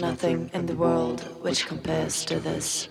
Nothing in the world which compares to this.